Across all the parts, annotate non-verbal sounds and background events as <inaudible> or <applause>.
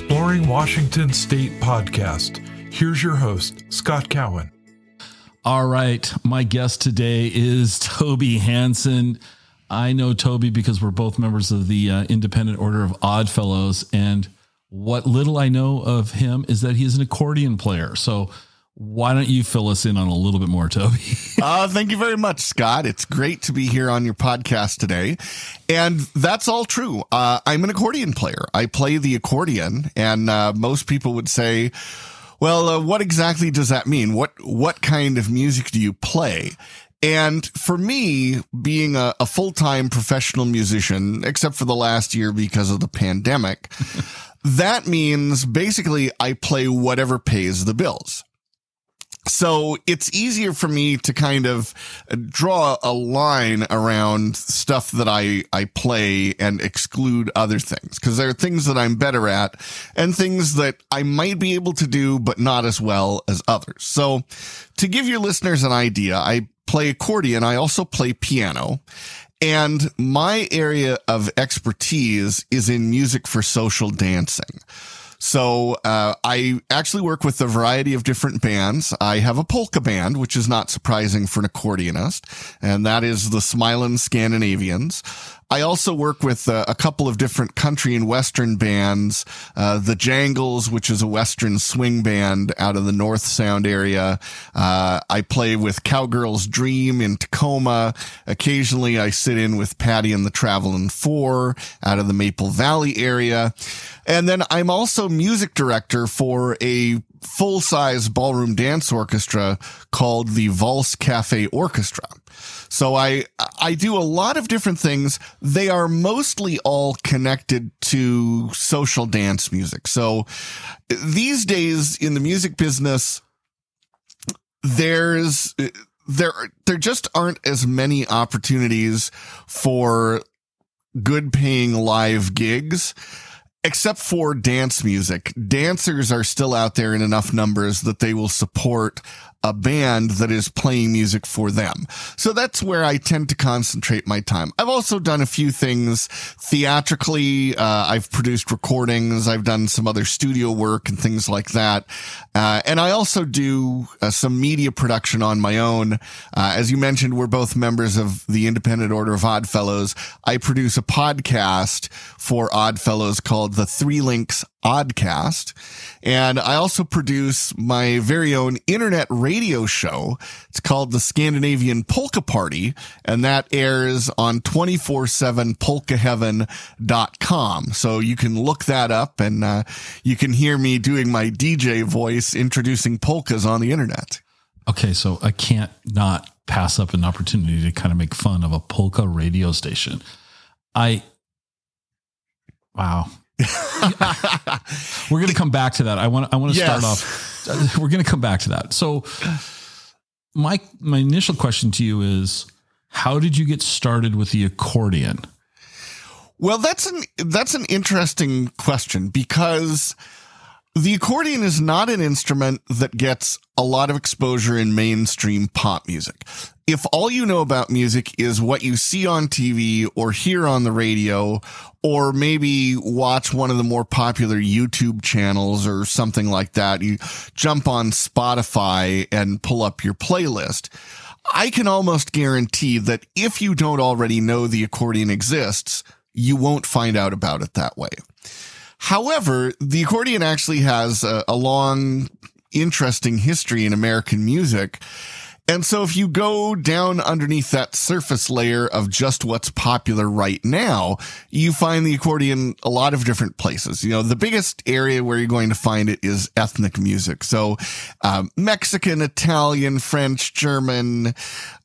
Exploring Washington State podcast. Here's your host, Scott Cowan. All right. My guest today is Toby Hansen. I know Toby because we're both members of the uh, Independent Order of Odd Fellows. And what little I know of him is that he's an accordion player. So, why don't you fill us in on a little bit more, Toby? <laughs> uh, thank you very much, Scott. It's great to be here on your podcast today. And that's all true. Uh, I'm an accordion player. I play the accordion, and uh, most people would say, well, uh, what exactly does that mean? What what kind of music do you play? And for me, being a, a full time professional musician, except for the last year because of the pandemic, <laughs> that means basically I play whatever pays the bills. So it's easier for me to kind of draw a line around stuff that I, I play and exclude other things because there are things that I'm better at and things that I might be able to do, but not as well as others. So to give your listeners an idea, I play accordion. I also play piano. And my area of expertise is in music for social dancing. So uh, I actually work with a variety of different bands. I have a polka band, which is not surprising for an accordionist, and that is the Smilin' Scandinavians. I also work with uh, a couple of different country and western bands. Uh, the Jangles, which is a western swing band out of the North Sound area. Uh, I play with Cowgirl's Dream in Tacoma. Occasionally, I sit in with Patty and the Traveling Four out of the Maple Valley area. And then I'm also music director for a full size ballroom dance orchestra called the Valse Cafe Orchestra. So I, I do a lot of different things. They are mostly all connected to social dance music. So these days in the music business, there's, there, there just aren't as many opportunities for good paying live gigs except for dance music. Dancers are still out there in enough numbers that they will support a band that is playing music for them. So that's where I tend to concentrate my time. I've also done a few things theatrically. Uh, I've produced recordings. I've done some other studio work and things like that. Uh, and I also do uh, some media production on my own. Uh, as you mentioned, we're both members of the Independent Order of Odd Fellows. I produce a podcast for Odd Fellows called the Three Links Oddcast. And I also produce my very own internet radio show. It's called the Scandinavian Polka Party, and that airs on 247polkaheaven.com. So you can look that up and uh, you can hear me doing my DJ voice introducing polkas on the internet. Okay, so I can't not pass up an opportunity to kind of make fun of a polka radio station. I wow. <laughs> we're going to come back to that. I want I want to yes. start off. <laughs> We're going to come back to that. So, my my initial question to you is, how did you get started with the accordion? Well, that's an that's an interesting question because the accordion is not an instrument that gets a lot of exposure in mainstream pop music. If all you know about music is what you see on TV or hear on the radio, or maybe watch one of the more popular YouTube channels or something like that, you jump on Spotify and pull up your playlist. I can almost guarantee that if you don't already know the accordion exists, you won't find out about it that way. However, the accordion actually has a, a long, interesting history in American music. And so if you go down underneath that surface layer of just what's popular right now, you find the accordion a lot of different places. You know, the biggest area where you're going to find it is ethnic music. So, um, Mexican, Italian, French, German,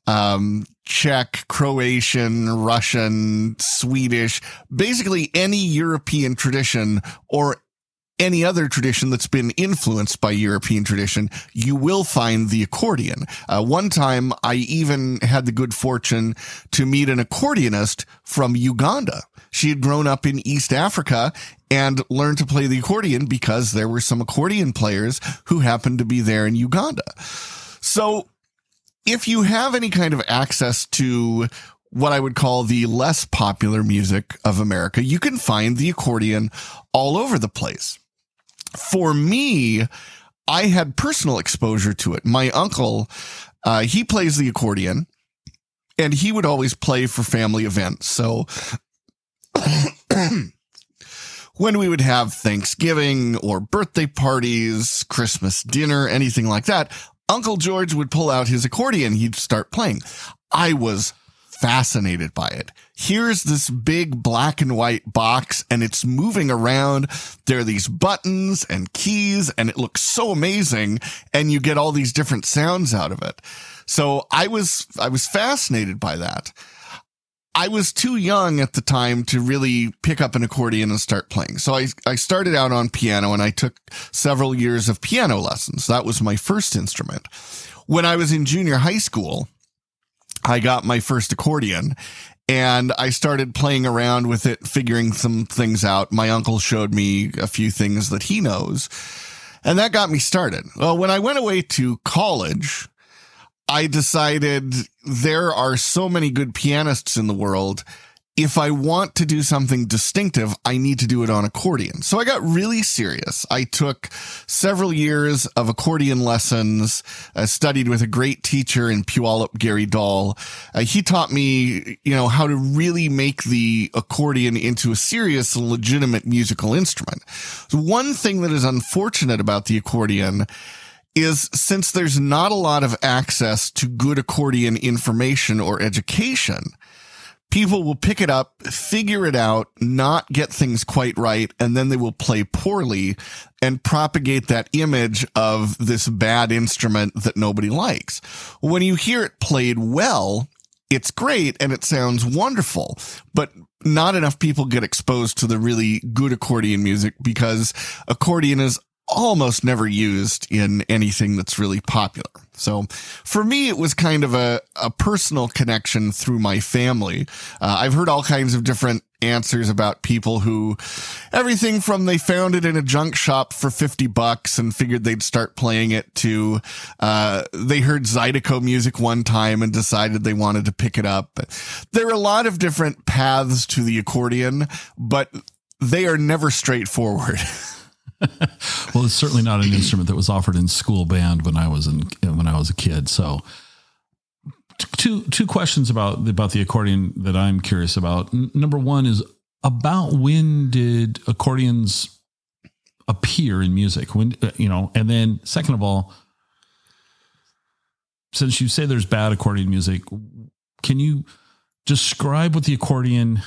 um, Czech, Croatian, Russian, Swedish, basically any European tradition or any other tradition that's been influenced by European tradition, you will find the accordion. Uh, one time I even had the good fortune to meet an accordionist from Uganda. She had grown up in East Africa and learned to play the accordion because there were some accordion players who happened to be there in Uganda. So if you have any kind of access to what I would call the less popular music of America, you can find the accordion all over the place. For me, I had personal exposure to it. My uncle, uh, he plays the accordion and he would always play for family events. So <coughs> when we would have Thanksgiving or birthday parties, Christmas dinner, anything like that, Uncle George would pull out his accordion. He'd start playing. I was fascinated by it. Here's this big black and white box and it's moving around. There are these buttons and keys and it looks so amazing. And you get all these different sounds out of it. So I was, I was fascinated by that. I was too young at the time to really pick up an accordion and start playing. So I, I started out on piano and I took several years of piano lessons. That was my first instrument. When I was in junior high school, I got my first accordion and I started playing around with it, figuring some things out. My uncle showed me a few things that he knows and that got me started. Well, when I went away to college, I decided there are so many good pianists in the world. If I want to do something distinctive, I need to do it on accordion. So I got really serious. I took several years of accordion lessons, I studied with a great teacher in Puyallup, Gary Dahl. Uh, he taught me, you know, how to really make the accordion into a serious, legitimate musical instrument. So one thing that is unfortunate about the accordion is since there's not a lot of access to good accordion information or education, people will pick it up, figure it out, not get things quite right, and then they will play poorly and propagate that image of this bad instrument that nobody likes. When you hear it played well, it's great and it sounds wonderful, but not enough people get exposed to the really good accordion music because accordion is almost never used in anything that's really popular. So for me, it was kind of a, a personal connection through my family. Uh, I've heard all kinds of different answers about people who everything from they found it in a junk shop for 50 bucks and figured they'd start playing it to, uh, they heard Zydeco music one time and decided they wanted to pick it up. There are a lot of different paths to the accordion, but they are never straightforward. <laughs> <laughs> well, it's certainly not an instrument that was offered in school band when I was in when I was a kid. So, two two questions about about the accordion that I'm curious about. number one is about when did accordions appear in music? When uh, you know, and then second of all, since you say there's bad accordion music, can you describe what the accordion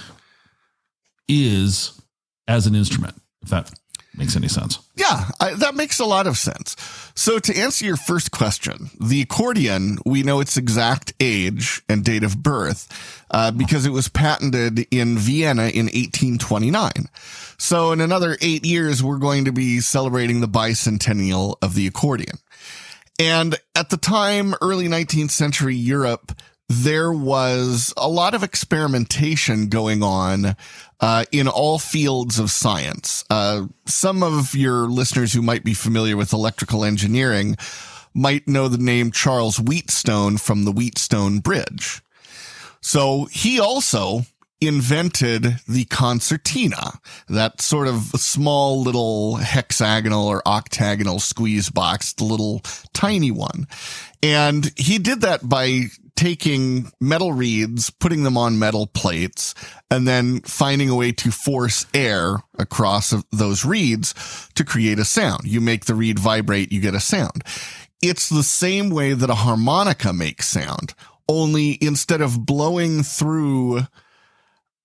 is as an instrument? If that makes any sense. Yeah, I, that makes a lot of sense. So to answer your first question, the accordion, we know its exact age and date of birth uh, because it was patented in Vienna in 1829. So in another eight years, we're going to be celebrating the bicentennial of the accordion. And at the time, early 19th century Europe, there was a lot of experimentation going on uh, in all fields of science. Uh, some of your listeners who might be familiar with electrical engineering might know the name Charles Wheatstone from the Wheatstone Bridge. So he also invented the concertina, that sort of small little hexagonal or octagonal squeeze box, the little tiny one. And he did that by taking metal reeds, putting them on metal plates, and then finding a way to force air across those reeds to create a sound. You make the reed vibrate, you get a sound. It's the same way that a harmonica makes sound, only instead of blowing through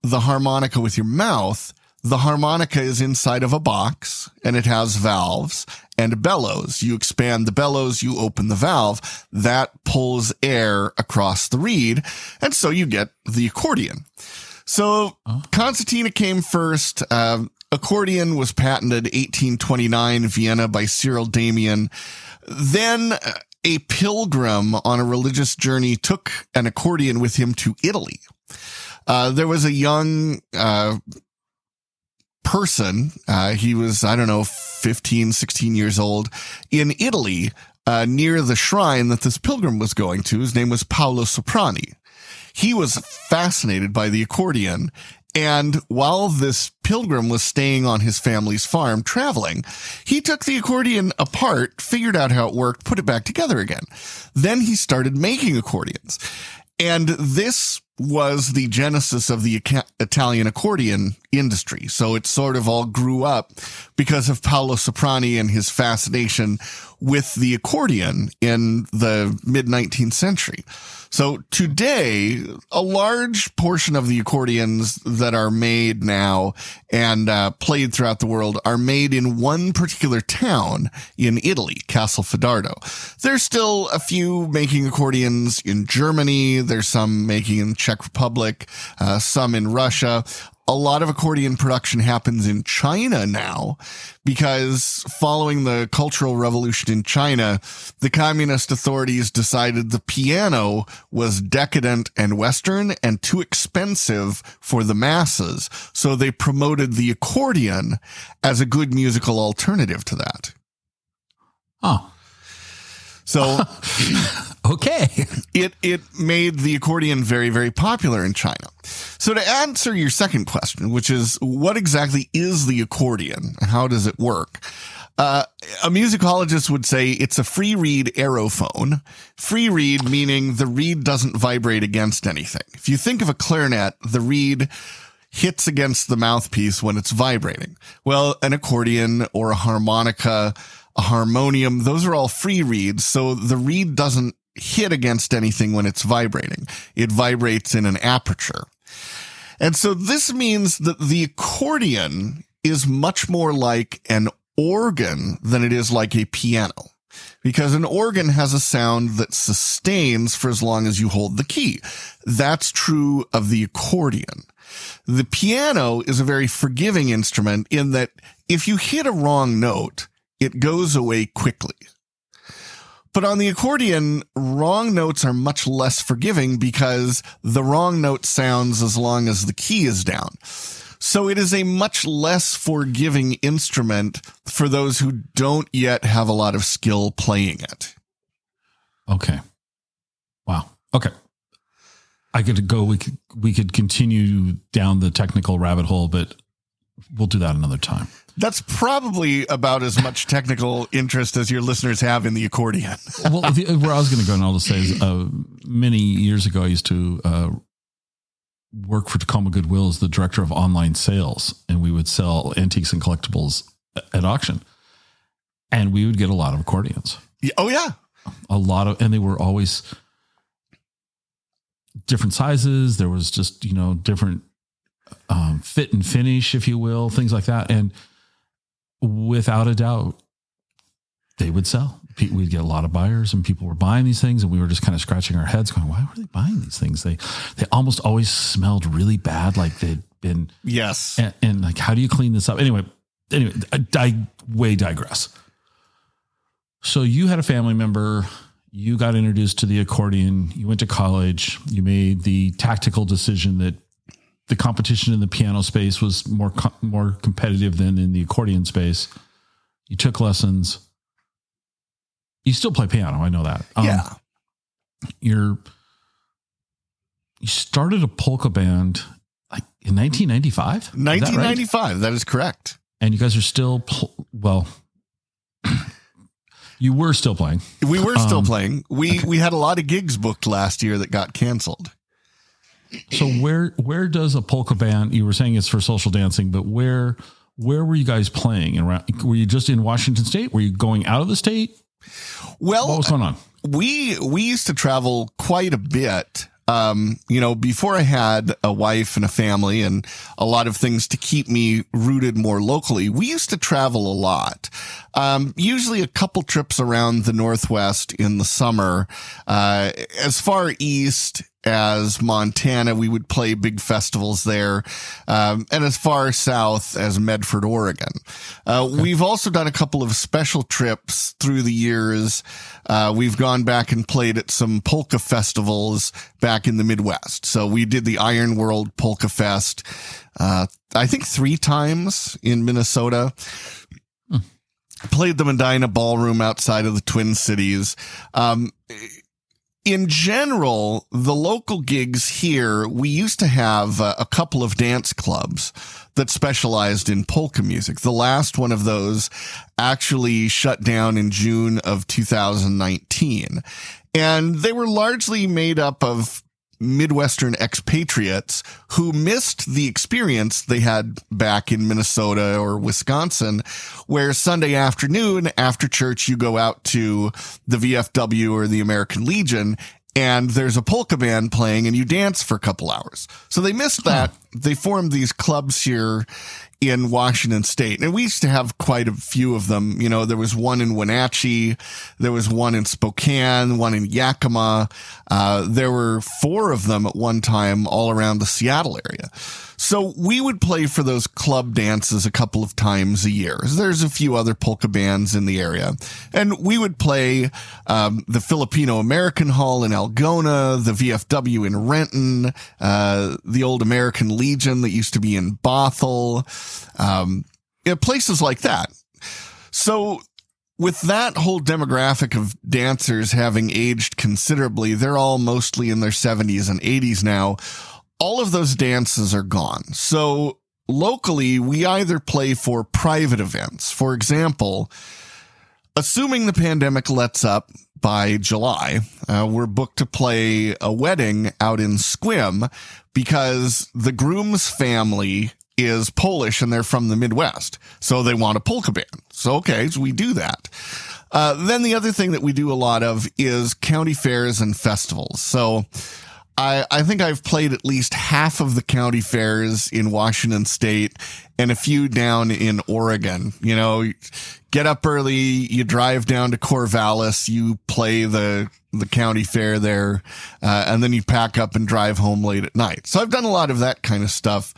the harmonica with your mouth, the harmonica is inside of a box and it has valves and bellows. You expand the bellows, you open the valve, that pulls air across the reed. And so you get the accordion. So oh. concertina came first. Uh, accordion was patented 1829 Vienna by Cyrill Demian. Then uh, a pilgrim on a religious journey took an accordion with him to Italy. Uh, there was a young, uh, person. Uh, he was, I don't know, 15, 16 years old in Italy, uh, near the shrine that this pilgrim was going to. His name was Paolo Soprani. he was fascinated by the accordion. And while this pilgrim was staying on his family's farm traveling, he took the accordion apart, figured out how it worked, put it back together again. Then he started making accordions. And this was the genesis of the Italian accordion industry. So it sort of all grew up because of Paolo Soprani and his fascination with the accordion in the mid 19th century. So today, a large portion of the accordions that are made now and uh, played throughout the world are made in one particular town in Italy, Castelfidardo. There's still a few making accordions in Germany. There's some making in Czech Republic, uh, some in Russia a lot of accordion production happens in China now because following the cultural revolution in China, the communist authorities decided the piano was decadent and Western and too expensive for the masses. So they promoted the accordion as a good musical alternative to that. Oh. So <laughs> okay. It it made the accordion very very popular in China. So to answer your second question, which is what exactly is the accordion? How does it work? Uh, a musicologist would say it's a free reed aerophone. Free reed meaning the reed doesn't vibrate against anything. If you think of a clarinet, the reed hits against the mouthpiece when it's vibrating. Well, an accordion or a harmonica a harmonium. Those are all free reeds. So the reed doesn't hit against anything when it's vibrating. It vibrates in an aperture. And so this means that the accordion is much more like an organ than it is like a piano. Because an organ has a sound that sustains for as long as you hold the key. That's true of the accordion. The piano is a very forgiving instrument in that if you hit a wrong note, it goes away quickly. But on the accordion, wrong notes are much less forgiving because the wrong note sounds as long as the key is down. So it is a much less forgiving instrument for those who don't yet have a lot of skill playing it. Okay. Wow. Okay. I could go we could we could continue down the technical rabbit hole, but we'll do that another time. That's probably about as much technical interest as your listeners have in the accordion. well, the, where I was going to go, and I'll just say, is, uh, many years ago, I used to uh, work for Tacoma Goodwill as the director of online sales, and we would sell antiques and collectibles at auction, and we would get a lot of accordions. Oh yeah, a lot of, and they were always different sizes. There was just you know different um, fit and finish, if you will, things like that, and without a doubt, they would sell. We'd get a lot of buyers, and people were buying these things, and we were just kind of scratching our heads, going, "Why were they buying these things?" They they almost always smelled really bad, like they'd been yes, and, and like, how do you clean this up? Anyway, anyway, I, I way digress. So you had a family member, you got introduced to the accordion, you went to college, you made the tactical decision that the competition in the piano space was more more competitive than in the accordion space. You took lessons. You still play piano, I know that. Um, yeah. You're you started a polka band like in 1995? 1995, that, right? that is correct. And you guys are still pl- well you were still playing. We were still um, playing. We okay. we had a lot of gigs booked last year that got canceled. So where where does a polka band? You were saying it's for social dancing, but where where were you guys playing? And were you just in Washington State? Were you going out of the state? Well, what was going on? We we used to travel quite a bit. Um, you know, before I had a wife and a family and a lot of things to keep me rooted more locally, we used to travel a lot. Um, usually a couple trips around the Northwest in the summer, uh, as far east as Montana. We would play big festivals there. Um, and as far south as Medford, Oregon. Uh, okay. we've also done a couple of special trips through the years. Uh, we've gone back and played at some polka festivals back in the Midwest. So we did the Iron World Polka Fest, uh, I think three times in Minnesota. Hmm. Played the Medina Ballroom outside of the Twin Cities. Um, in general, the local gigs here, we used to have uh, a couple of dance clubs that specialized in polka music. The last one of those actually shut down in June of 2019. And they were largely made up of Midwestern expatriates who missed the experience they had back in Minnesota or Wisconsin, where Sunday afternoon after church, you go out to the VFW or the American Legion and there's a polka band playing and you dance for a couple hours. So they missed that. They formed these clubs here in Washington state. And we used to have quite a few of them. You know, there was one in Wenatchee. There was one in Spokane, one in Yakima. Uh, there were four of them at one time all around the Seattle area. So we would play for those club dances a couple of times a year. There's a few other polka bands in the area. And we would play um, the Filipino American Hall in Algona, the VFW in Renton, uh, the old American Legion that used to be in Bothell, um, you know, places like that. So with that whole demographic of dancers having aged considerably, they're all mostly in their 70s and 80s now all of those dances are gone. So locally, we either play for private events. For example, assuming the pandemic lets up by July, uh, we're booked to play a wedding out in Sequim because the groom's family is Polish and they're from the Midwest. So they want a polka band. So, okay, so we do that. Uh, then the other thing that we do a lot of is county fairs and festivals. So I, I think I've played at least half of the county fairs in Washington state and a few down in Oregon. You know, get up early, you drive down to Corvallis, you play the, the county fair there, uh, and then you pack up and drive home late at night. So I've done a lot of that kind of stuff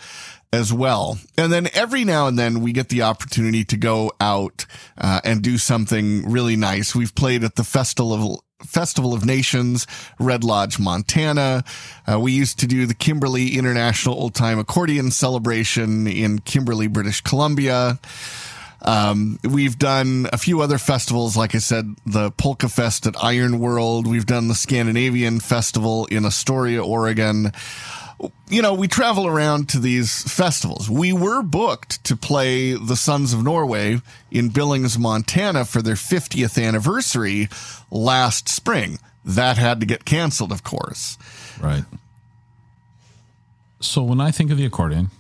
as well. And then every now and then we get the opportunity to go out uh, and do something really nice. We've played at the Festival Festival of Nations, Red Lodge, Montana. Uh, we used to do the Kimberley International Old Time Accordion Celebration in Kimberley, British Columbia. Um, we've done a few other festivals, like I said, the Polka Fest at Iron World. We've done the Scandinavian Festival in Astoria, Oregon you know, we travel around to these festivals. We were booked to play the Sons of Norway in Billings, Montana for their 50th anniversary last spring. That had to get canceled, of course. Right. So when I think of the accordion,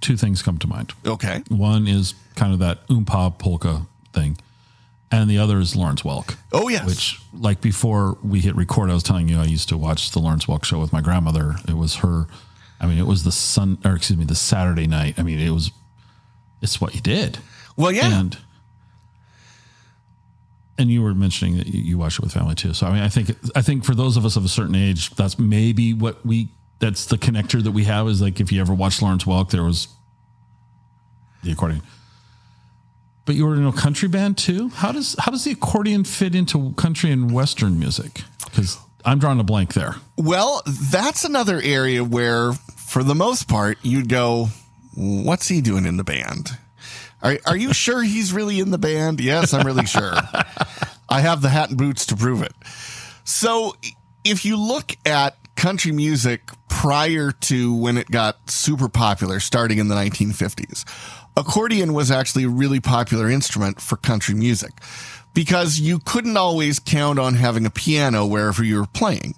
two things come to mind. Okay. One is kind of that oompa polka thing and the other is Lawrence Welk. Oh yes. Which like before we hit record, I was telling you I used to watch the Lawrence Welk show with my grandmother. It was her. I mean, it was the sun or excuse me, the Saturday night. I mean, it was. It's what you did. Well, yeah. And and you were mentioning that you watch it with family too. So I mean, I think I think for those of us of a certain age, that's maybe what we. That's the connector that we have is like if you ever watched Lawrence Welk, there was the accordion. But you were in a country band too. How does how does the accordion fit into country and western music? Because I'm drawing a blank there. Well, that's another area where, for the most part, you'd go, "What's he doing in the band?" Are Are you sure he's really in the band? Yes, I'm really sure. I have the hat and boots to prove it. So, if you look at country music prior to when it got super popular, starting in the 1950s accordion was actually a really popular instrument for country music because you couldn't always count on having a piano wherever you were playing.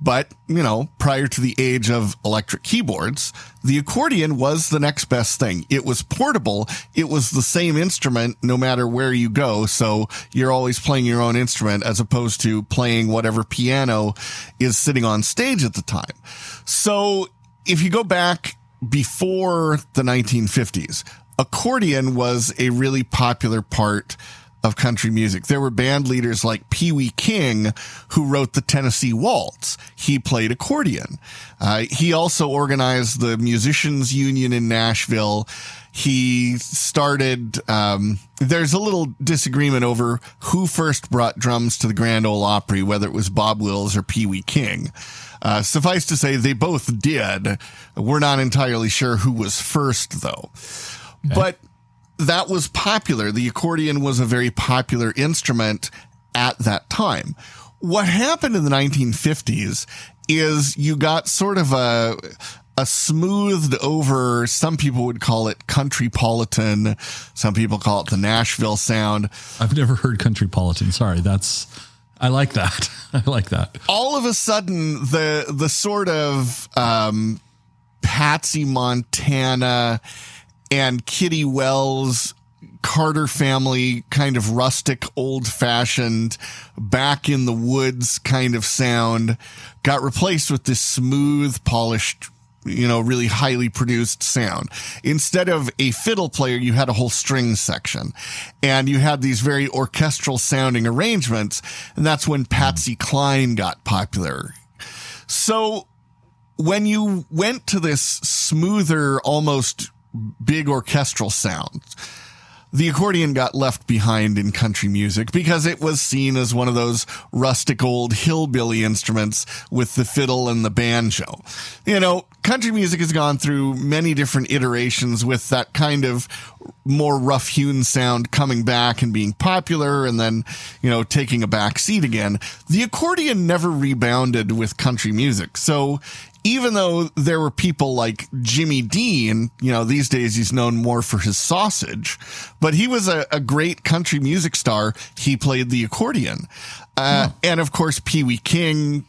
But, you know, prior to the age of electric keyboards, the accordion was the next best thing. It was portable. It was the same instrument no matter where you go. So you're always playing your own instrument as opposed to playing whatever piano is sitting on stage at the time. So if you go back before the 1950s, accordion was a really popular part of country music. There were band leaders like Pee Wee King who wrote the Tennessee Waltz. He played accordion. Uh, he also organized the Musicians Union in Nashville. He started, um, there's a little disagreement over who first brought drums to the Grand Ole Opry, whether it was Bob Wills or Pee Wee King. Uh, suffice to say, they both did. We're not entirely sure who was first, though. Okay. But that was popular. The accordion was a very popular instrument at that time. what happened in the 1950s is you got sort of a a smoothed over some people would call it country politan. some people call it the nashville sound I've never heard country politan. Sorry, that's I like that. <laughs> I like that. all of a sudden the the sort of um patsy montana and kitty wells carter family kind of rustic old fashioned back in the woods kind of sound got replaced with this smooth polished you know, really highly produced sound. Instead of a fiddle player, you had a whole string section and you had these very orchestral sounding arrangements. And that's when Patsy Cline got popular. So when you went to this smoother, almost big orchestral sound, the accordion got left behind in country music because it was seen as one of those rustic old hillbilly instruments with the fiddle and the banjo. You know, country music has gone through many different iterations with that kind of more rough hewn sound coming back and being popular and then, you know, taking a back seat again. The accordion never rebounded with country music. So even though there were people like Jimmy Dean, you know, these days he's known more for his sausage, but he was a, a great country music star. He played the accordion. Uh, and of course, Pee Wee King,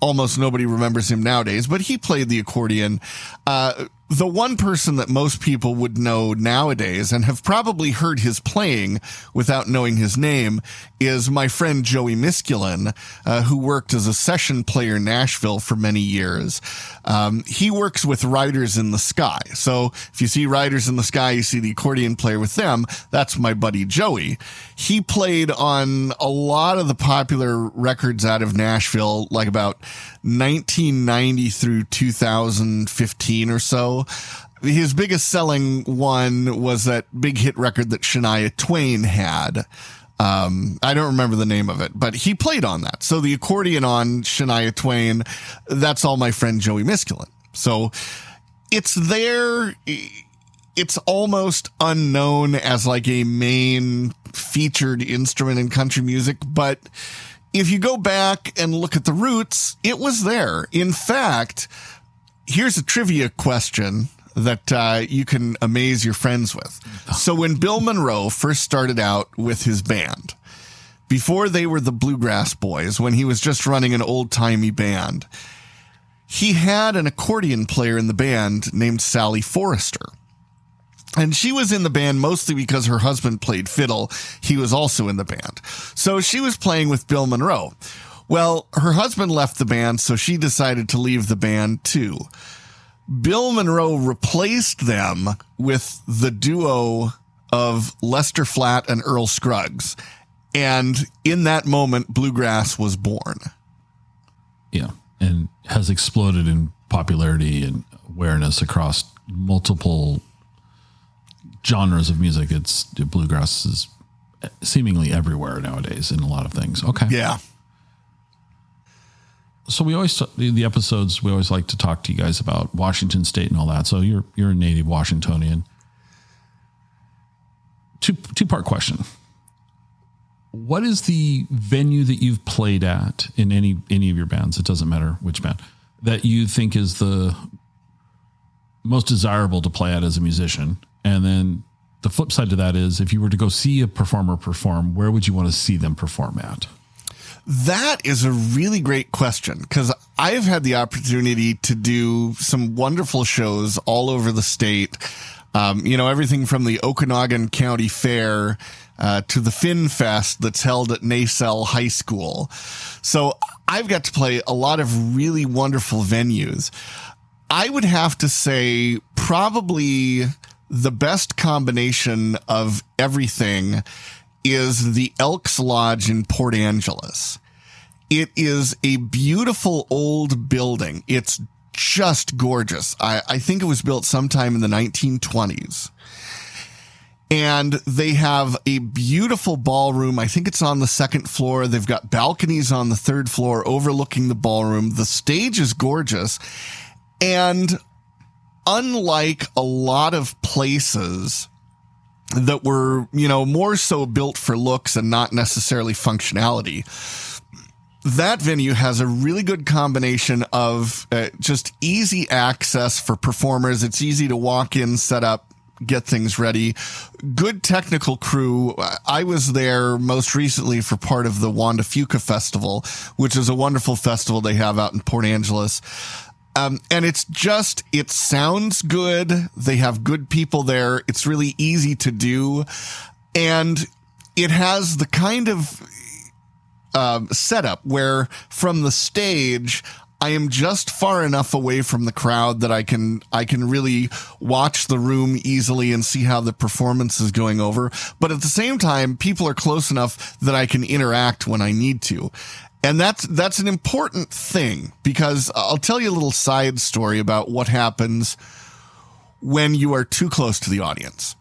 almost nobody remembers him nowadays, but he played the accordion. Uh, the one person that most people would know nowadays and have probably heard his playing without knowing his name is my friend Joey Miskulin, uh, who worked as a session player in Nashville for many years. Um, he works with Riders in the Sky. So if you see Riders in the Sky, you see the accordion player with them. That's my buddy Joey. He played on a lot of the popular records out of Nashville, like about 1990 through 2015 or so. His biggest selling one was that big hit record that Shania Twain had. Um, I don't remember the name of it, but he played on that. So the accordion on Shania Twain, that's all my friend Joey Miskulin. So it's there. It's almost unknown as like a main featured instrument in country music, but if you go back and look at the roots, it was there. In fact, here's a trivia question that uh, you can amaze your friends with. So when Bill Monroe first started out with his band, before they were the Bluegrass Boys, when he was just running an old timey band, he had an accordion player in the band named Sally Forrester. And she was in the band mostly because her husband played fiddle. He was also in the band. So she was playing with Bill Monroe. Well, her husband left the band, so she decided to leave the band too. Bill Monroe replaced them with the duo of Lester Flatt and Earl Scruggs. And in that moment, bluegrass was born. Yeah. And has exploded in popularity and awareness across multiple genres of music. It's bluegrass is seemingly everywhere nowadays in a lot of things. Okay. Yeah. So we always the episodes we always like to talk to you guys about Washington State and all that. So you're you're a native Washingtonian. Two two part question. What is the venue that you've played at in any any of your bands? It doesn't matter which band that you think is the most desirable to play at as a musician. And then the flip side to that is if you were to go see a performer perform, where would you want to see them perform at? That is a really great question because I've had the opportunity to do some wonderful shows all over the state. Um, you know, everything from the Okanogan County Fair uh, to the Fin Fest that's held at Naselle High School. So I've got to play a lot of really wonderful venues. I would have to say probably the best combination of everything is the Elks Lodge in Port Angeles. It is a beautiful old building. It's just gorgeous. I, I think it was built sometime in the 1920s. And they have a beautiful ballroom. I think it's on the second floor. They've got balconies on the third floor overlooking the ballroom. The stage is gorgeous. And unlike a lot of places that were, you know, more so built for looks and not necessarily functionality, that venue has a really good combination of uh, just easy access for performers. It's easy to walk in, set up, get things ready. Good technical crew. I was there most recently for part of the Juan de Fuca Festival, which is a wonderful festival they have out in Port Angeles. Um, and it's just, it sounds good. They have good people there. It's really easy to do. And it has the kind of uh, setup where from the stage, I am just far enough away from the crowd that I can I can really watch the room easily and see how the performance is going over. But at the same time, people are close enough that I can interact when I need to. And that's that's an important thing because I'll tell you a little side story about what happens when you are too close to the audience.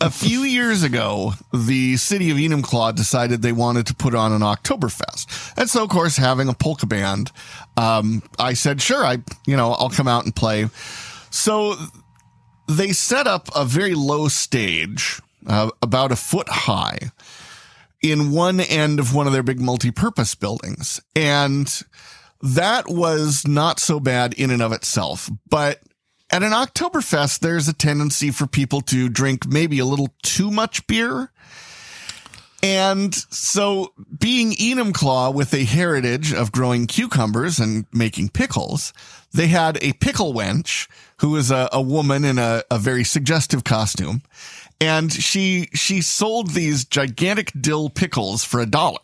a few years ago, the city of Enumclaw decided they wanted to put on an Oktoberfest. And so, of course, having a polka band, um, I said, sure, I, you know, I'll come out and play. So they set up a very low stage, uh, about a foot high in one end of one of their big multi-purpose buildings. And that was not so bad in and of itself. But at an Oktoberfest, there's a tendency for people to drink maybe a little too much beer. And so being Enumclaw with a heritage of growing cucumbers and making pickles, they had a pickle wench who is a, a woman in a, a very suggestive costume and she she sold these gigantic dill pickles for a dollar.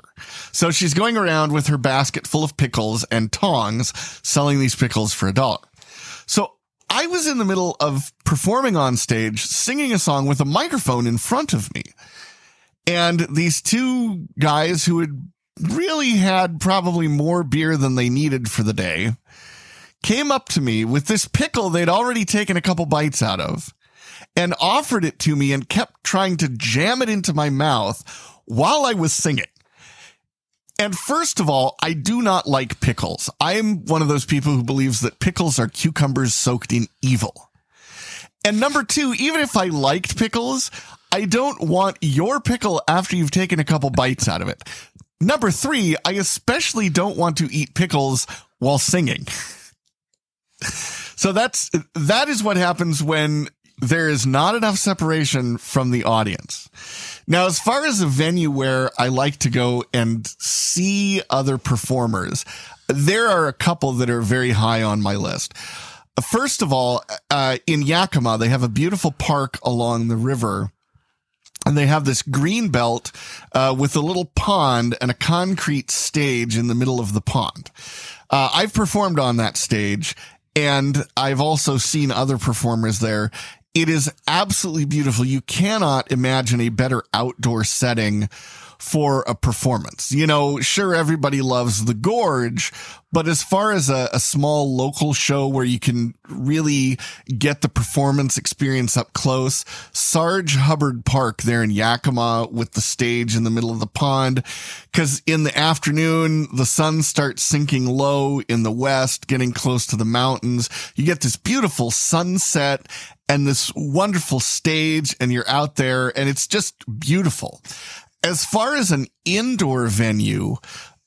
So she's going around with her basket full of pickles and tongs selling these pickles for a dollar. So I was in the middle of performing on stage, singing a song with a microphone in front of me. And these two guys who had really had probably more beer than they needed for the day came up to me with this pickle they'd already taken a couple bites out of and offered it to me and kept trying to jam it into my mouth while I was singing. And first of all, I do not like pickles. I'm one of those people who believes that pickles are cucumbers soaked in evil. And number two, even if I liked pickles, I don't want your pickle after you've taken a couple bites out of it. Number three, I especially don't want to eat pickles while singing. <laughs> so that's, that is what happens when there is not enough separation from the audience. Now, as far as a venue where I like to go and see other performers, there are a couple that are very high on my list. First of all, uh, in Yakima, they have a beautiful park along the river. And they have this green belt uh, with a little pond and a concrete stage in the middle of the pond. Uh, I've performed on that stage and I've also seen other performers there it is absolutely beautiful. You cannot imagine a better outdoor setting for a performance. You know, sure, everybody loves the gorge, but as far as a, a, small local show where you can really get the performance experience up close, Sarge Hubbard Park there in Yakima with the stage in the middle of the pond. Cause in the afternoon, the sun starts sinking low in the west, getting close to the mountains. You get this beautiful sunset and this wonderful stage and you're out there and it's just beautiful. As far as an indoor venue,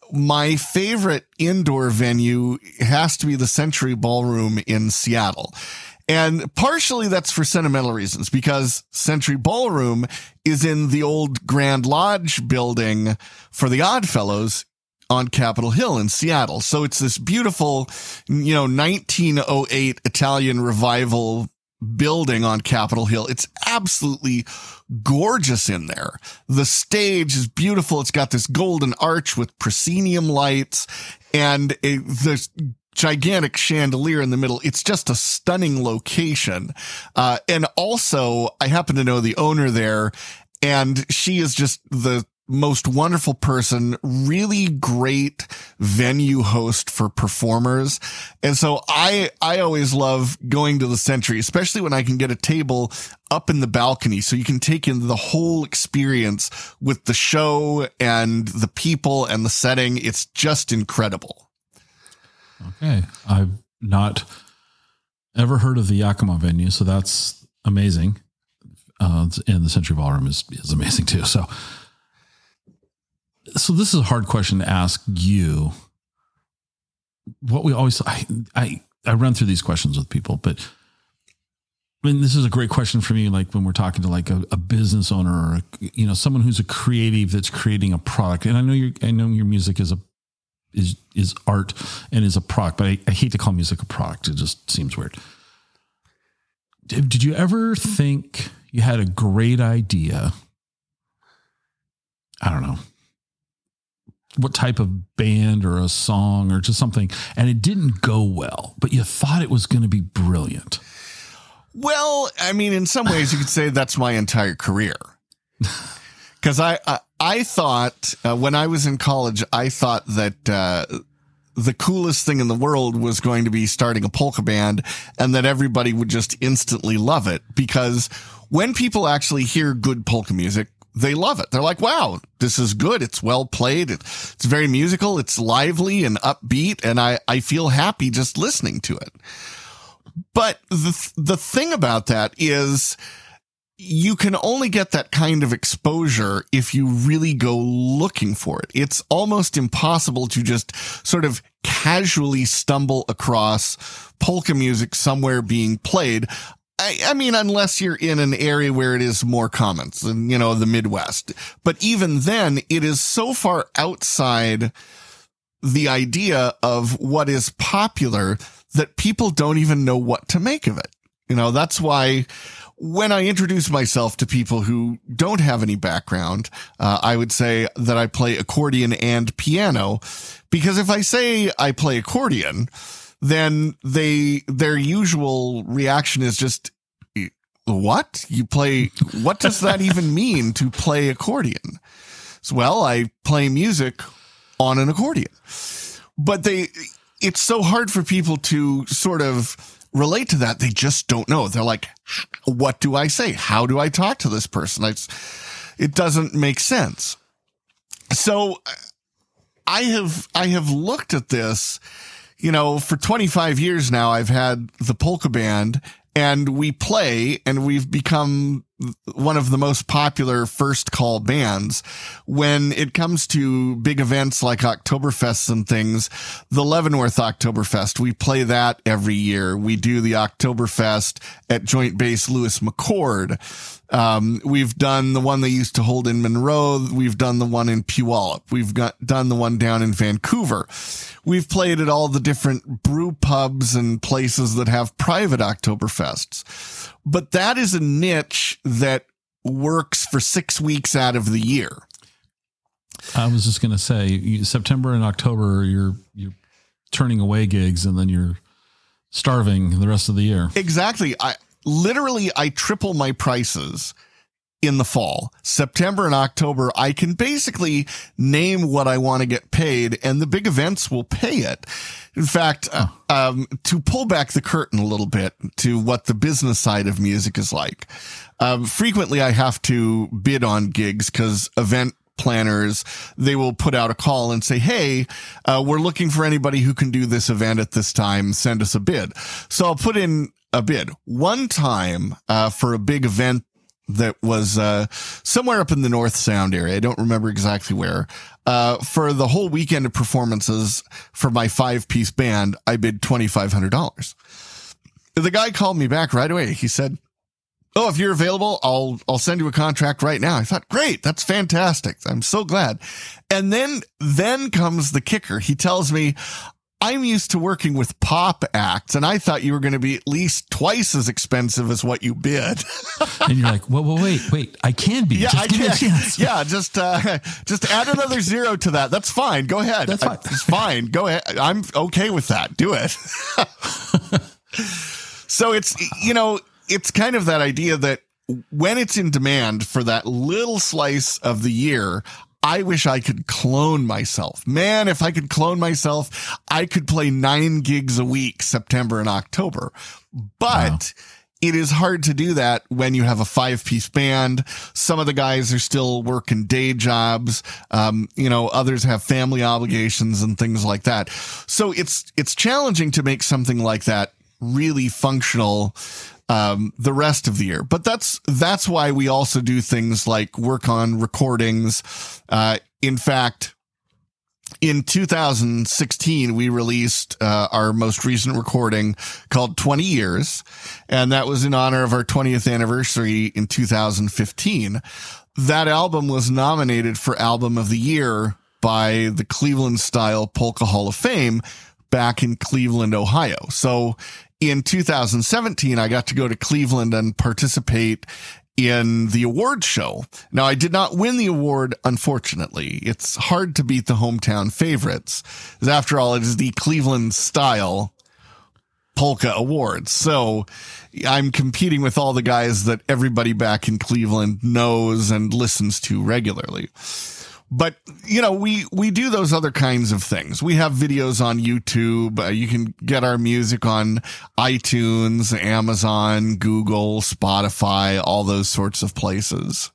my favorite indoor venue has to be the Century Ballroom in Seattle. And partially that's for sentimental reasons because Century Ballroom is in the old Grand Lodge building for the Oddfellows on Capitol Hill in Seattle. So it's this beautiful, you know, 1908 Italian revival building on Capitol Hill. It's absolutely gorgeous in there. The stage is beautiful. It's got this golden arch with proscenium lights and a, this gigantic chandelier in the middle. It's just a stunning location. Uh, and also I happen to know the owner there and she is just the most wonderful person, really great venue host for performers. And so I, I always love going to the Century, especially when I can get a table up in the balcony so you can take in the whole experience with the show and the people and the setting. It's just incredible. Okay. I've not ever heard of the Yakima venue, so that's amazing. Uh, and the Century Ballroom is, is amazing too. So, so this is a hard question to ask you. What we always I I I run through these questions with people, but I mean, this is a great question for me. Like when we're talking to like a, a business owner or a, you know someone who's a creative that's creating a product, and I know your I know your music is a is is art and is a product, but I, I hate to call music a product. It just seems weird. Did, did you ever think you had a great idea? I don't know what type of band or a song or just something, and it didn't go well, but you thought it was going to be brilliant. Well, I mean, in some ways, you could say that's my entire career. <laughs> Because I, I, I thought uh, when I was in college, I thought that uh, the coolest thing in the world was going to be starting a polka band, and that everybody would just instantly love it. Because when people actually hear good polka music, they love it. They're like, wow, this is good. It's well played. It's very musical. It's lively and upbeat. And I, I feel happy just listening to it. But the, the thing about that is you can only get that kind of exposure if you really go looking for it. It's almost impossible to just sort of casually stumble across polka music somewhere being played I, I, mean, unless you're in an area where it is more common, you know, the Midwest. But even then, it is so far outside the idea of what is popular that people don't even know what to make of it. You know, that's why when I introduce myself to people who don't have any background, uh, I would say that I play accordion and piano because if I say I play accordion, then they their usual reaction is just what? You play what does that even mean to play accordion? So, well i play music on an accordion. But they it's so hard for people to sort of relate to that. They just don't know. They're like what do i say? How do i talk to this person? It's, it doesn't make sense. So i have i have looked at this you know, for 25 years now, I've had the polka band and we play and we've become one of the most popular first call bands. When it comes to big events like Oktoberfests and things, the Leavenworth Oktoberfest, we play that every year. We do the Oktoberfest at Joint Base Lewis McChord. Um, we've done the one they used to hold in Monroe. We've done the one in Puyallup. We've got done the one down in Vancouver. We've played at all the different brew pubs and places that have private Oktoberfests. But that is a niche that works for six weeks out of the year. I was just going to say September and October, you're, you're turning away gigs and then you're starving the rest of the year. Exactly. I, literally I triple my prices in the fall. September and October, I can basically name what I want to get paid and the big events will pay it. In fact, um, to pull back the curtain a little bit to what the business side of music is like, um, frequently I have to bid on gigs because event planners, they will put out a call and say, Hey, uh, we're looking for anybody who can do this event at this time. Send us a bid. So I'll put in a bid. One time uh, for a big event that was uh, somewhere up in the North Sound area. I don't remember exactly where. Uh, for the whole weekend of performances for my five piece band, I bid $2,500. The guy called me back right away. He said, Oh, if you're available, I'll, I'll send you a contract right now. I thought, great. That's fantastic. I'm so glad. And then, then comes the kicker. He tells me, I'm used to working with pop acts, and I thought you were going to be at least twice as expensive as what you bid. <laughs> and you're like, well, well, wait, wait, I can be. Yeah, just I can. Yeah, just uh, <laughs> just add another zero to that. That's fine. Go ahead. That's fine. it's fine. Go ahead. I'm okay with that. Do it. <laughs> so it's you know it's kind of that idea that when it's in demand for that little slice of the year, I wish I could clone myself. Man, if I could clone myself, I could play nine gigs a week, September and October. But wow. it is hard to do that when you have a five piece band. Some of the guys are still working day jobs. Um, you know, others have family obligations and things like that. So it's, it's challenging to make something like that really functional um, the rest of the year. But that's that's why we also do things like work on recordings. Uh, in fact, in 2016, we released uh, our most recent recording called 20 Years, and that was in honor of our 20th anniversary in 2015. That album was nominated for Album of the Year by the Cleveland Style Polka Hall of Fame back in Cleveland, Ohio. So in 2017, I got to go to Cleveland and participate in the award show. Now, I did not win the award, unfortunately. It's hard to beat the hometown favorites. As After all, it is the Cleveland style polka awards. So I'm competing with all the guys that everybody back in Cleveland knows and listens to regularly but you know we we do those other kinds of things. We have videos on youtube. Uh, you can get our music on itunes amazon google spotify all those sorts of places.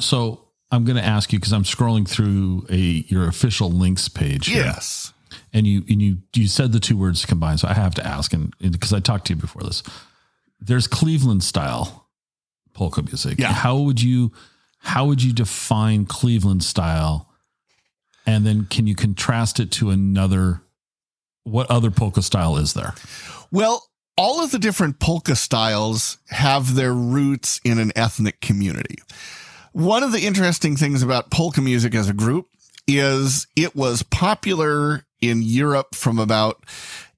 So i'm going to ask you because i'm scrolling through a your official links page here, yes. And you and you you said the two words combined so i have to ask and because i talked to you before this. There's cleveland style polka music. Yeah. How would you how would you define Cleveland style? And then can you contrast it to another? What other polka style is there? Well, all of the different polka styles have their roots in an ethnic community. One of the interesting things about polka music as a group is it was popular in Europe from about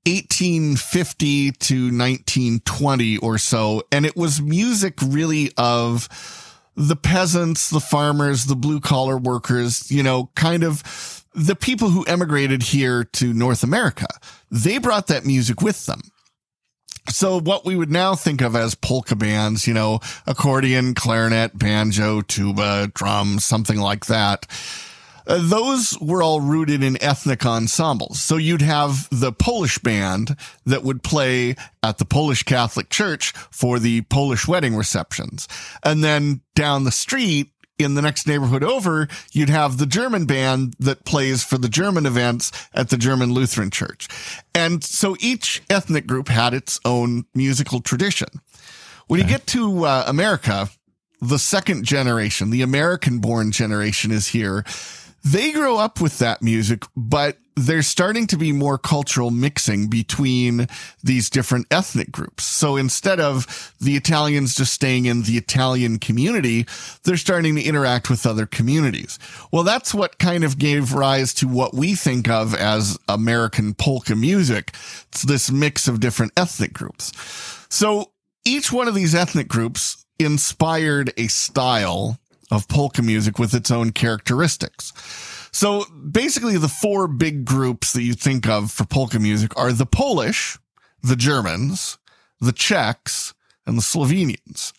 1850 to 1920 or so. And it was music really of the peasants, the farmers, the blue collar workers, you know, kind of the people who emigrated here to North America. They brought that music with them. So what we would now think of as polka bands, you know, accordion, clarinet, banjo, tuba, drums, something like that uh, those were all rooted in ethnic ensembles. So you'd have the Polish band that would play at the Polish Catholic Church for the Polish wedding receptions. And then down the street, in the next neighborhood over, you'd have the German band that plays for the German events at the German Lutheran Church. And so each ethnic group had its own musical tradition. When okay. you get to uh, America, the second generation, the American born generation is here they grow up with that music, but there's starting to be more cultural mixing between these different ethnic groups. So instead of the Italians just staying in the Italian community, they're starting to interact with other communities. Well, that's what kind of gave rise to what we think of as American polka music. It's this mix of different ethnic groups. So each one of these ethnic groups inspired a style of polka music with its own characteristics. So basically the four big groups that you think of for polka music are the Polish, the Germans, the Czechs, and the Slovenians.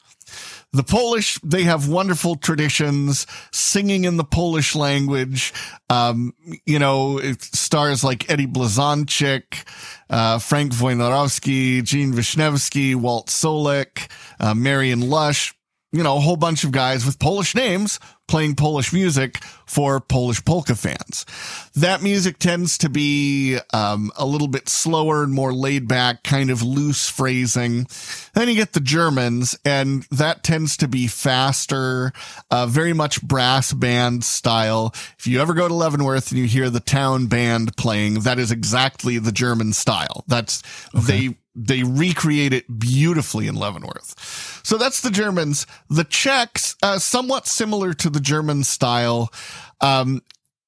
The Polish, they have wonderful traditions, singing in the Polish language. Um, you know, stars like Eddie Blazonczyk, uh, Frank Wojnarowski, Gene Wisniewski, Walt Solek, uh, Marion Lush you know, a whole bunch of guys with Polish names playing Polish music for Polish polka fans. That music tends to be um, a little bit slower and more laid back, kind of loose phrasing. Then you get the Germans, and that tends to be faster, uh, very much brass band style. If you ever go to Leavenworth and you hear the town band playing, that is exactly the German style. That's okay. they they recreate it beautifully in Leavenworth. So that's the Germans. The Czechs, uh, somewhat similar to the German style. Um,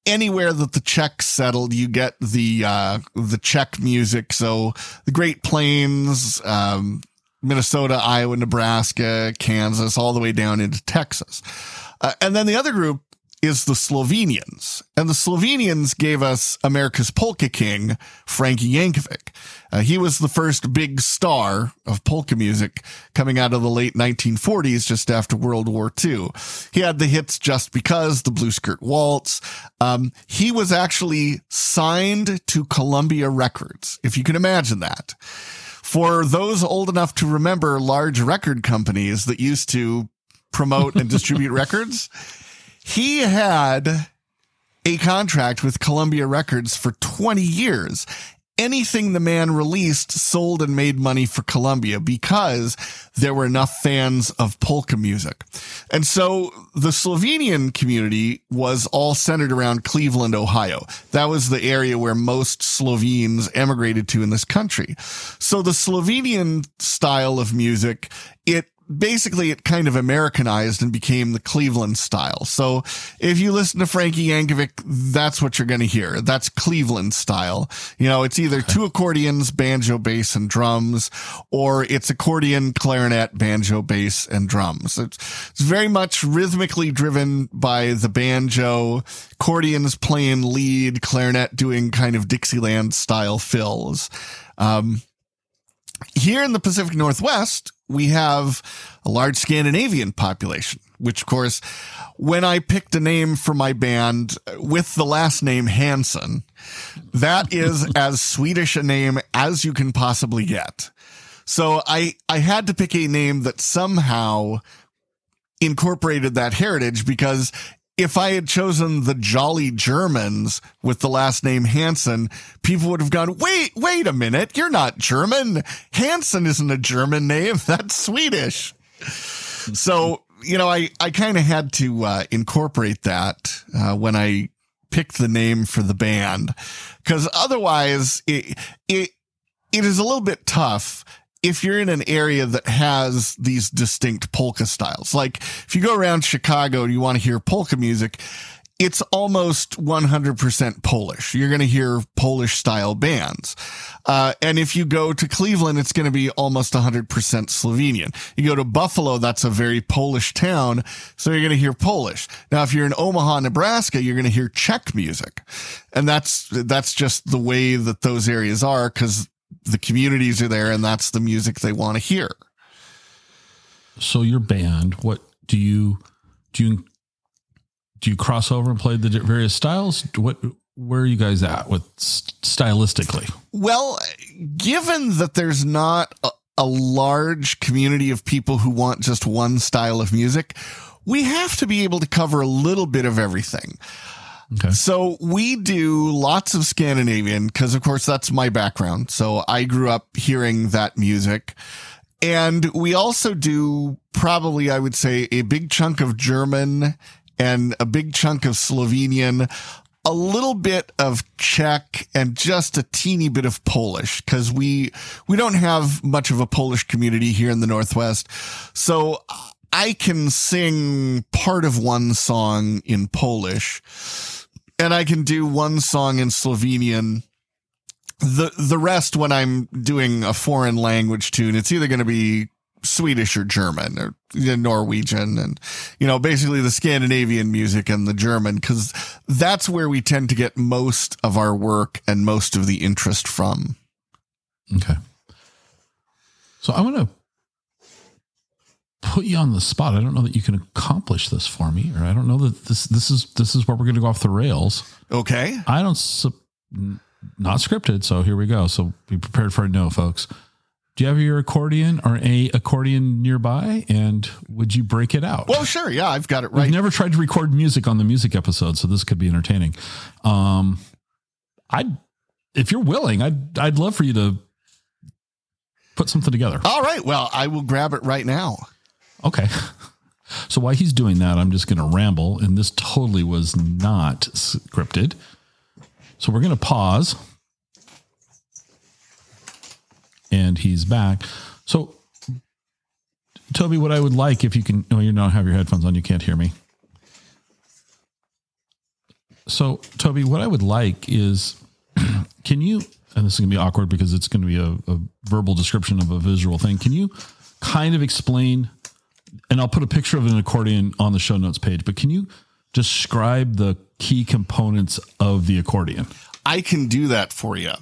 anywhere that the Czechs settled, you get the uh, the Czech music. So the Great Plains, um, Minnesota, Iowa, Nebraska, Kansas, all the way down into Texas. Uh, and then the other group is the Slovenians. And the Slovenians gave us America's polka king, Frankie Yankovic. Uh, he was the first big star of polka music coming out of the late 1940s, just after World War II. He had the hits Just Because, the Blue Skirt Waltz. Um, he was actually signed to Columbia Records, if you can imagine that. For those old enough to remember large record companies that used to promote and distribute <laughs> records, he had a contract with Columbia Records for 20 years. anything the man released sold and made money for Columbia because there were enough fans of polka music. And so the Slovenian community was all centered around Cleveland, Ohio. That was the area where most Slovenes emigrated to in this country. So the Slovenian style of music, it basically it kind of Americanized and became the Cleveland style. So if you listen to Frankie Yankovic, that's what you're going to hear. That's Cleveland style. You know, it's either two accordions, banjo, bass, and drums, or it's accordion, clarinet, banjo, bass, and drums. It's, it's very much rhythmically driven by the banjo, accordions playing lead, clarinet doing kind of Dixieland style fills. Um, here in the Pacific Northwest, we have a large Scandinavian population, which of course, when I picked a name for my band with the last name Hansen, that is <laughs> as Swedish a name as you can possibly get. So I, I had to pick a name that somehow incorporated that heritage because if I had chosen the Jolly Germans with the last name Hansen, people would have gone, wait, wait a minute. You're not German. Hansen isn't a German name. <laughs> That's Swedish. So, you know, I, I kind of had to uh, incorporate that uh, when I picked the name for the band because otherwise it, it, it is a little bit tough if you're in an area that has these distinct polka styles, like if you go around Chicago and you want to hear polka music, it's almost 100% Polish. You're going to hear Polish style bands. Uh, and if you go to Cleveland, it's going to be almost 100% Slovenian. You go to Buffalo, that's a very Polish town. So you're going to hear Polish. Now, if you're in Omaha, Nebraska, you're going to hear Czech music. And that's, that's just the way that those areas are because the communities are there and that's the music they want to hear. So your band, what do you do you do you cross over and play the various styles? What where are you guys at with stylistically? Well, given that there's not a, a large community of people who want just one style of music, we have to be able to cover a little bit of everything. Okay. So we do lots of Scandinavian because, of course, that's my background. So I grew up hearing that music. And we also do probably, I would say, a big chunk of German and a big chunk of Slovenian, a little bit of Czech and just a teeny bit of Polish because we, we don't have much of a Polish community here in the Northwest. So I can sing part of one song in Polish and I can do one song in Slovenian. The the rest when I'm doing a foreign language tune, it's either going to be Swedish or German or Norwegian and you know basically the Scandinavian music and the German cuz that's where we tend to get most of our work and most of the interest from. Okay. So I want to put you on the spot. I don't know that you can accomplish this for me, or I don't know that this this is this is where we're going to go off the rails. Okay. I don't not scripted, so here we go. So be prepared for a no, folks. Do you have your accordion or a accordion nearby? And would you break it out? Well, sure. Yeah, I've got it right. We've never tried to record music on the music episode, so this could be entertaining. Um, I'd, if you're willing, I'd, I'd love for you to put something together. All right. Well, I will grab it right now. Okay. <laughs> So while he's doing that, I'm just going to ramble, and this totally was not scripted. So we're going to pause, and he's back. So, Toby, what I would like if you can, no, you don't have your headphones on, you can't hear me. So, Toby, what I would like is, <clears throat> can you, and this is going to be awkward because it's going to be a, a verbal description of a visual thing. Can you kind of explain? And I'll put a picture of an accordion on the show notes page, but can you describe the key components of the accordion? I can do that for you.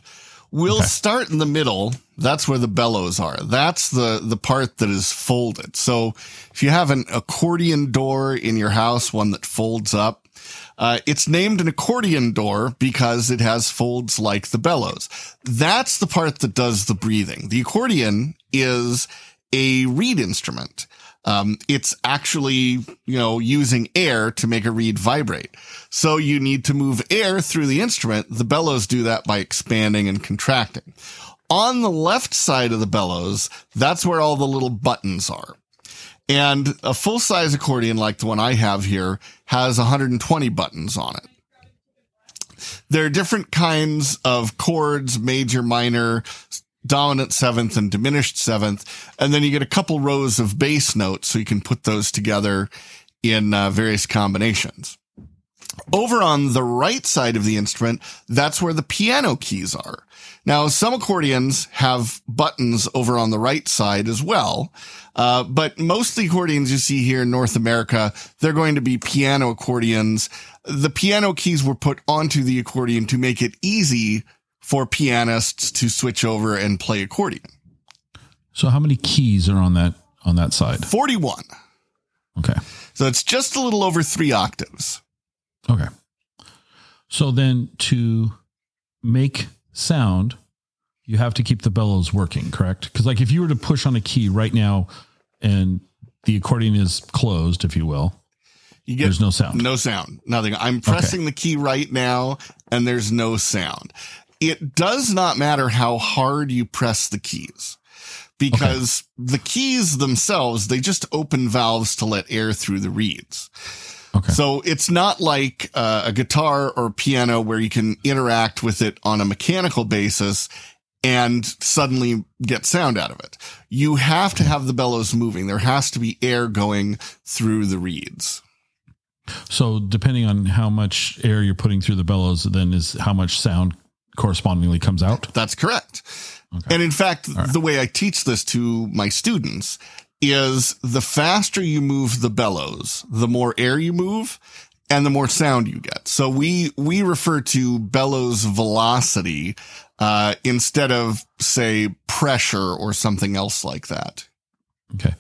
We'll okay. start in the middle. That's where the bellows are. That's the, the part that is folded. So if you have an accordion door in your house, one that folds up, uh, it's named an accordion door because it has folds like the bellows. That's the part that does the breathing. The accordion is a reed instrument. Um, it's actually, you know, using air to make a reed vibrate. So you need to move air through the instrument. The bellows do that by expanding and contracting. On the left side of the bellows, that's where all the little buttons are. And a full size accordion like the one I have here has 120 buttons on it. There are different kinds of chords, major, minor, dominant seventh and diminished seventh. And then you get a couple rows of bass notes so you can put those together in uh, various combinations. Over on the right side of the instrument, that's where the piano keys are. Now, some accordions have buttons over on the right side as well. Uh, but most the accordions you see here in North America, they're going to be piano accordions. The piano keys were put onto the accordion to make it easy for pianists to switch over and play accordion. So how many keys are on that on that side? 41. Okay. So it's just a little over 3 octaves. Okay. So then to make sound, you have to keep the bellows working, correct? Because like if you were to push on a key right now and the accordion is closed, if you will, You get there's no sound. No sound. Nothing. I'm pressing the key right now and there's no sound. It does not matter how hard you press the keys because the keys themselves, they just open valves to let air through the reeds. Okay. So it's not like uh, a guitar or piano where you can interact with it on a mechanical basis and suddenly get sound out of it. You have to have the bellows moving. There has to be air going through the reeds. So depending on how much air you're putting through the bellows, then is how much sound correspondingly comes out. That's correct. And in fact, the way I teach this to my students is the faster you move the bellows, the more air you move and the more sound you get. So we, we refer to bellows velocity, uh, instead of say pressure or something else like that. Okay.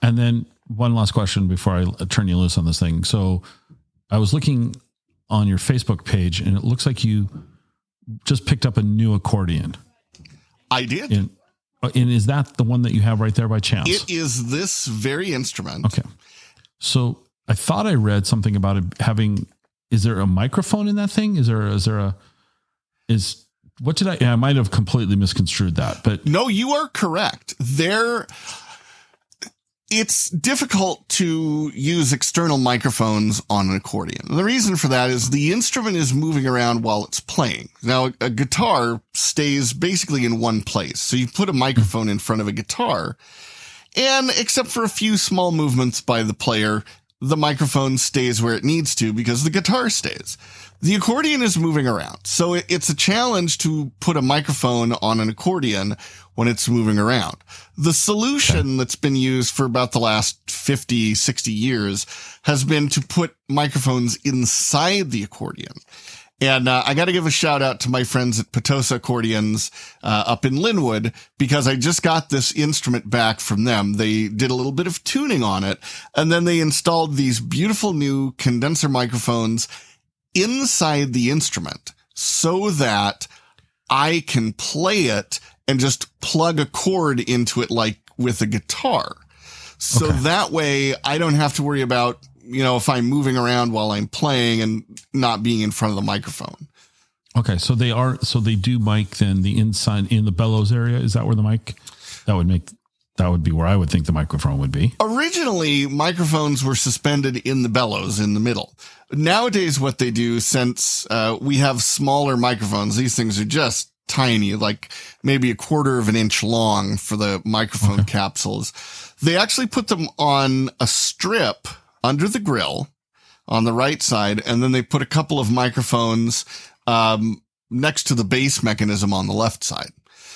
And then one last question before I turn you loose on this thing. So I was looking on your Facebook page and it looks like you just picked up a new accordion. I did. And, uh, and is that the one that you have right there by chance? It is this very instrument. Okay. So I thought I read something about it having. Is there a microphone in that thing? Is there? Is there a? Is what did I? Yeah, I might have completely misconstrued that, but No, you are correct. There, it's difficult to use external microphones on an accordion. The reason for that is the instrument is moving around while it's playing. Now, a guitar stays basically in one place. So you put a microphone in front of a guitar and except for a few small movements by the player, the microphone stays where it needs to because the guitar stays. The accordion is moving around. So it, it's a challenge to put a microphone on an accordion when it's moving around. The solution that's been used for about the last 50, 60 years has been to put microphones inside the accordion. And uh, I got to give a shout out to my friends at Petosa Accordions uh, up in Lynnwood because I just got this instrument back from them. They did a little bit of tuning on it and then they installed these beautiful new condenser microphones inside the instrument so that I can play it and just plug a cord into it like with a guitar. So Okay. that way I don't have to worry about, you know, if I'm moving around while I'm playing and not being in front of the microphone. okay. So they are. So they do mic then the inside in the bellows area. Is that where the mic? That would make. That would be where I would think the microphone would be. Originally, microphones were suspended in the bellows in the middle. Nowadays, what they do, since uh, we have smaller microphones, these things are just tiny, like maybe a quarter of an inch long for the microphone capsules. They actually put them on a strip under the grill on the right side, and then they put a couple of microphones um, next to the bass mechanism on the left side.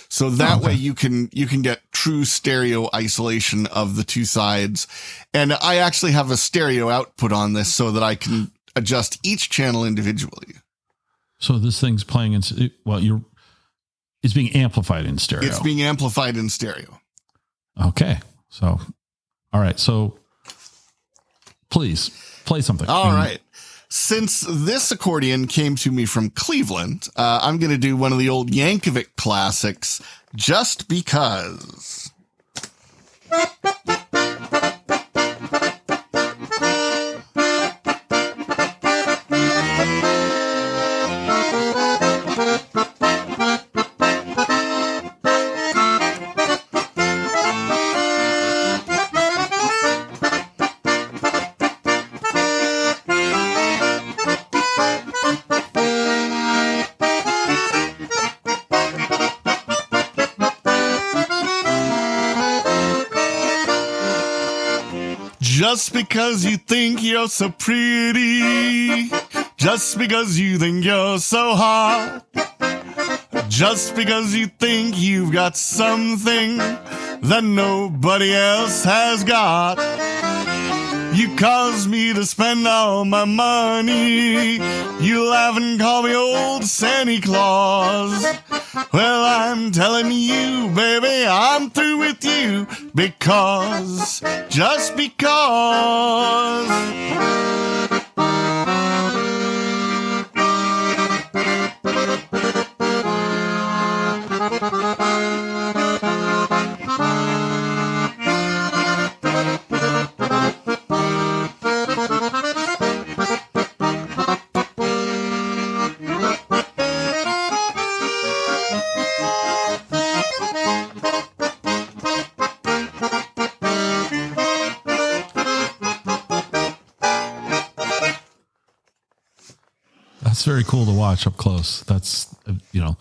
So that Okay. way you can, you can get true stereo isolation of the two sides. And I actually have a stereo output on this so that I can adjust each channel individually. So this thing's playing in. Well, you're. It's being amplified in stereo. It's being amplified in stereo. okay. So, all right. So, please play something. All And- right. Since this accordion came to me from Cleveland, uh, I'm going to do one of the old Yankovic classics, just because. Just because you think you're so pretty. Just because you think you're so hot. Just because you think you've got something that nobody else has got. You caused me to spend all my money. You laugh and call me old Santa Claus. Well, I'm telling you, baby, I'm through with you because, just because. Cool to watch up close. That's, you know,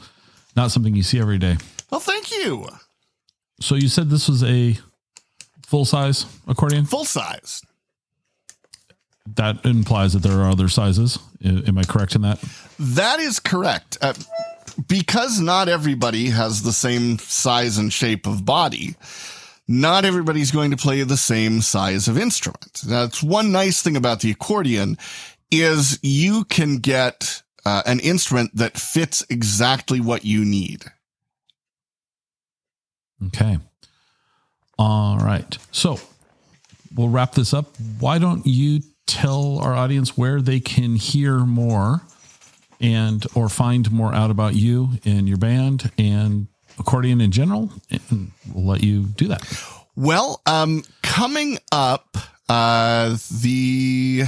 not something you see every day. Well, thank you. So you said this was a full size accordion? Full size. That implies that there are other sizes. Am I correct in that? That is correct. Uh, because not everybody has the same size and shape of body, not everybody's going to play the same size of instrument. That's one nice thing about the accordion is you can get uh, an instrument that fits exactly what you need. Okay. All right. So we'll wrap this up. Why don't you tell our audience where they can hear more and or find more out about you and your band and accordion in general? And we'll let you do that. Well, um, coming up, uh, the,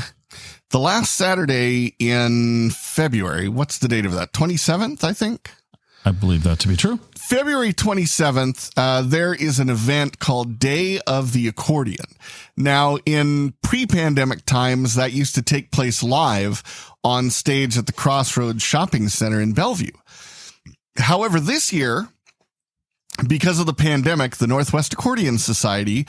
the last Saturday in February, what's the date of that? 27th, I think. I believe that to be true. February 27th, uh, there is an event called Day of the Accordion. Now, in pre-pandemic times, that used to take place live on stage at the Crossroads Shopping Center in Bellevue. However, this year, because of the pandemic, the Northwest Accordion Society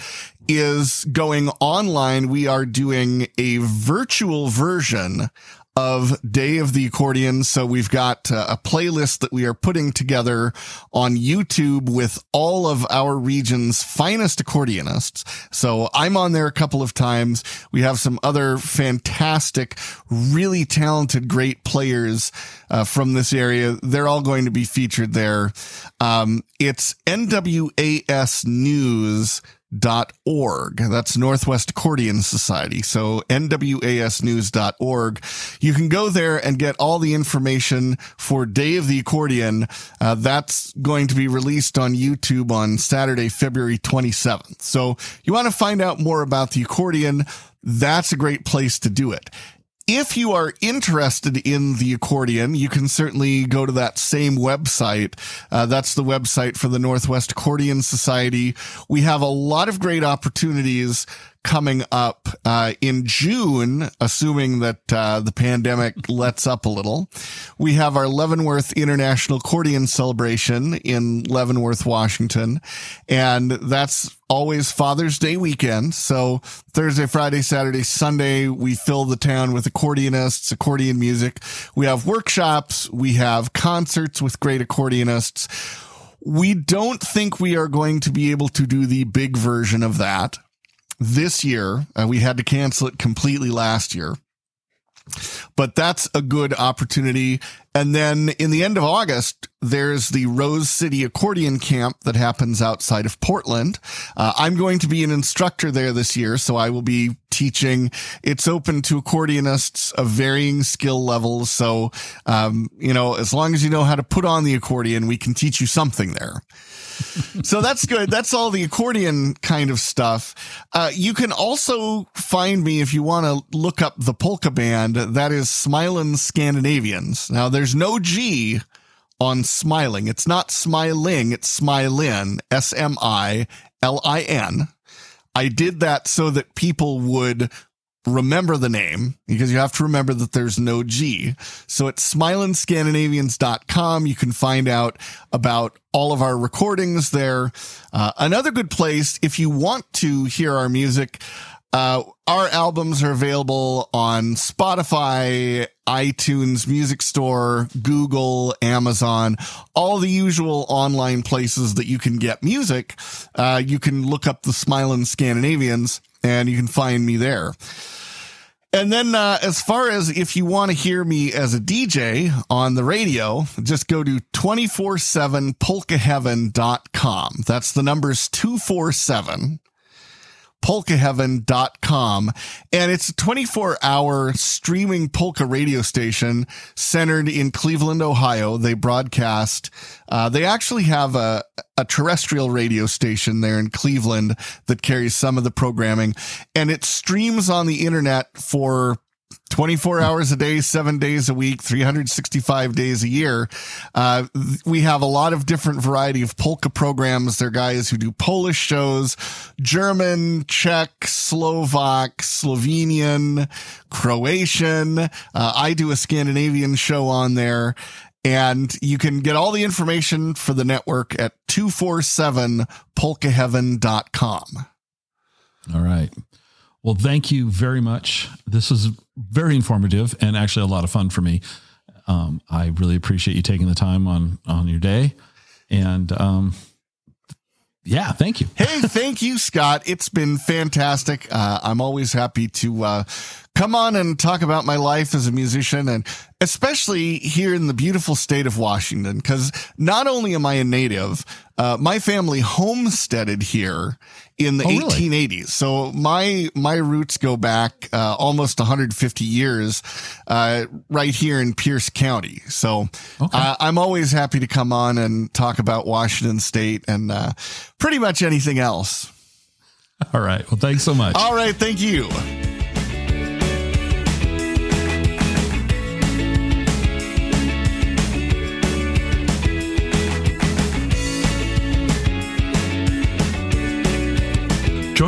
is going online. We are doing a virtual version of Day of the Accordion. So we've got uh, a playlist that we are putting together on YouTube with all of our region's finest accordionists. So I'm on there a couple of times. We have some other fantastic, really talented, great players uh, from this area. They're all going to be featured there. Um, it's NWAS News dot org. That's Northwest Accordion Society. So nwasnews.org. You can go there and get all the information for Day of the Accordion. Uh, that's going to be released on YouTube on Saturday, February 27th. So you want to find out more about the accordion. That's a great place to do it. If you are interested in the accordion, you can certainly go to that same website. Uh, that's the website for the Northwest Accordion Society. We have a lot of great opportunities coming up uh, in June, assuming that uh, the pandemic <laughs> lets up a little. We have our Leavenworth International Accordion Celebration in Leavenworth, Washington, and that's always Father's Day weekend. So Thursday, Friday, Saturday, Sunday, we fill the town with accordionists, accordion music. We have workshops, we have concerts with great accordionists. We don't think we are going to be able to do the big version of that this year. Uh, we had to cancel it completely last year. But that's a good opportunity. And then in the end of August, there's the Rose City Accordion Camp that happens outside of Portland. Uh, I'm going to be an instructor there this year, so I will be teaching. It's open to accordionists of varying skill levels. So, um, you know, as long as you know how to put on the accordion, we can teach you something there so that's good. That's all the accordion kind of stuff. Uh, you can also find me if you want to look up the polka band. That is Smilin Scandinavians. Now there's no G on smiling. It's not smiling. It's smilin. S M I L I N. I did that so that people would remember the name because you have to remember that there's no G. So at smilinscandinavians.com, you can find out about all of our recordings there. Uh, another good place, if you want to hear our music, Uh, our albums are available on Spotify, iTunes, Music Store, Google, Amazon, all the usual online places that you can get music. Uh, you can look up the Smiling Scandinavians and you can find me there. And then, uh, as far as if you want to hear me as a DJ on the radio, just go to 247polkaheaven.com. That's the numbers 247 polkaheaven.com. And it's a 24 hour streaming polka radio station centered in Cleveland, Ohio. They broadcast, uh, they actually have a, a terrestrial radio station there in Cleveland that carries some of the programming and it streams on the internet for 24 hours a day, seven days a week, 365 days a year. Uh, we have a lot of different variety of polka programs. There are guys who do Polish shows, German, Czech, Slovak, Slovenian, Croatian. Uh, I do a Scandinavian show on there. And you can get all the information for the network at 247polkaheaven.com. All right. Well, thank you very much. This was very informative and actually a lot of fun for me. Um, I really appreciate you taking the time on on your day, and um, yeah, thank you. hey, <laughs> thank you, Scott. It's been fantastic. Uh, I'm always happy to uh, come on and talk about my life as a musician and especially here in the beautiful state of Washington. Cause not only am I a native, uh, my family homesteaded here in the oh, 1880s. Really? So my, my roots go back, uh, almost 150 years, uh, right here in Pierce County. So, okay. Uh, I'm always happy to come on and talk about Washington state and, uh, pretty much anything else. <laughs> All right. Well, thanks so much. All right. Thank you.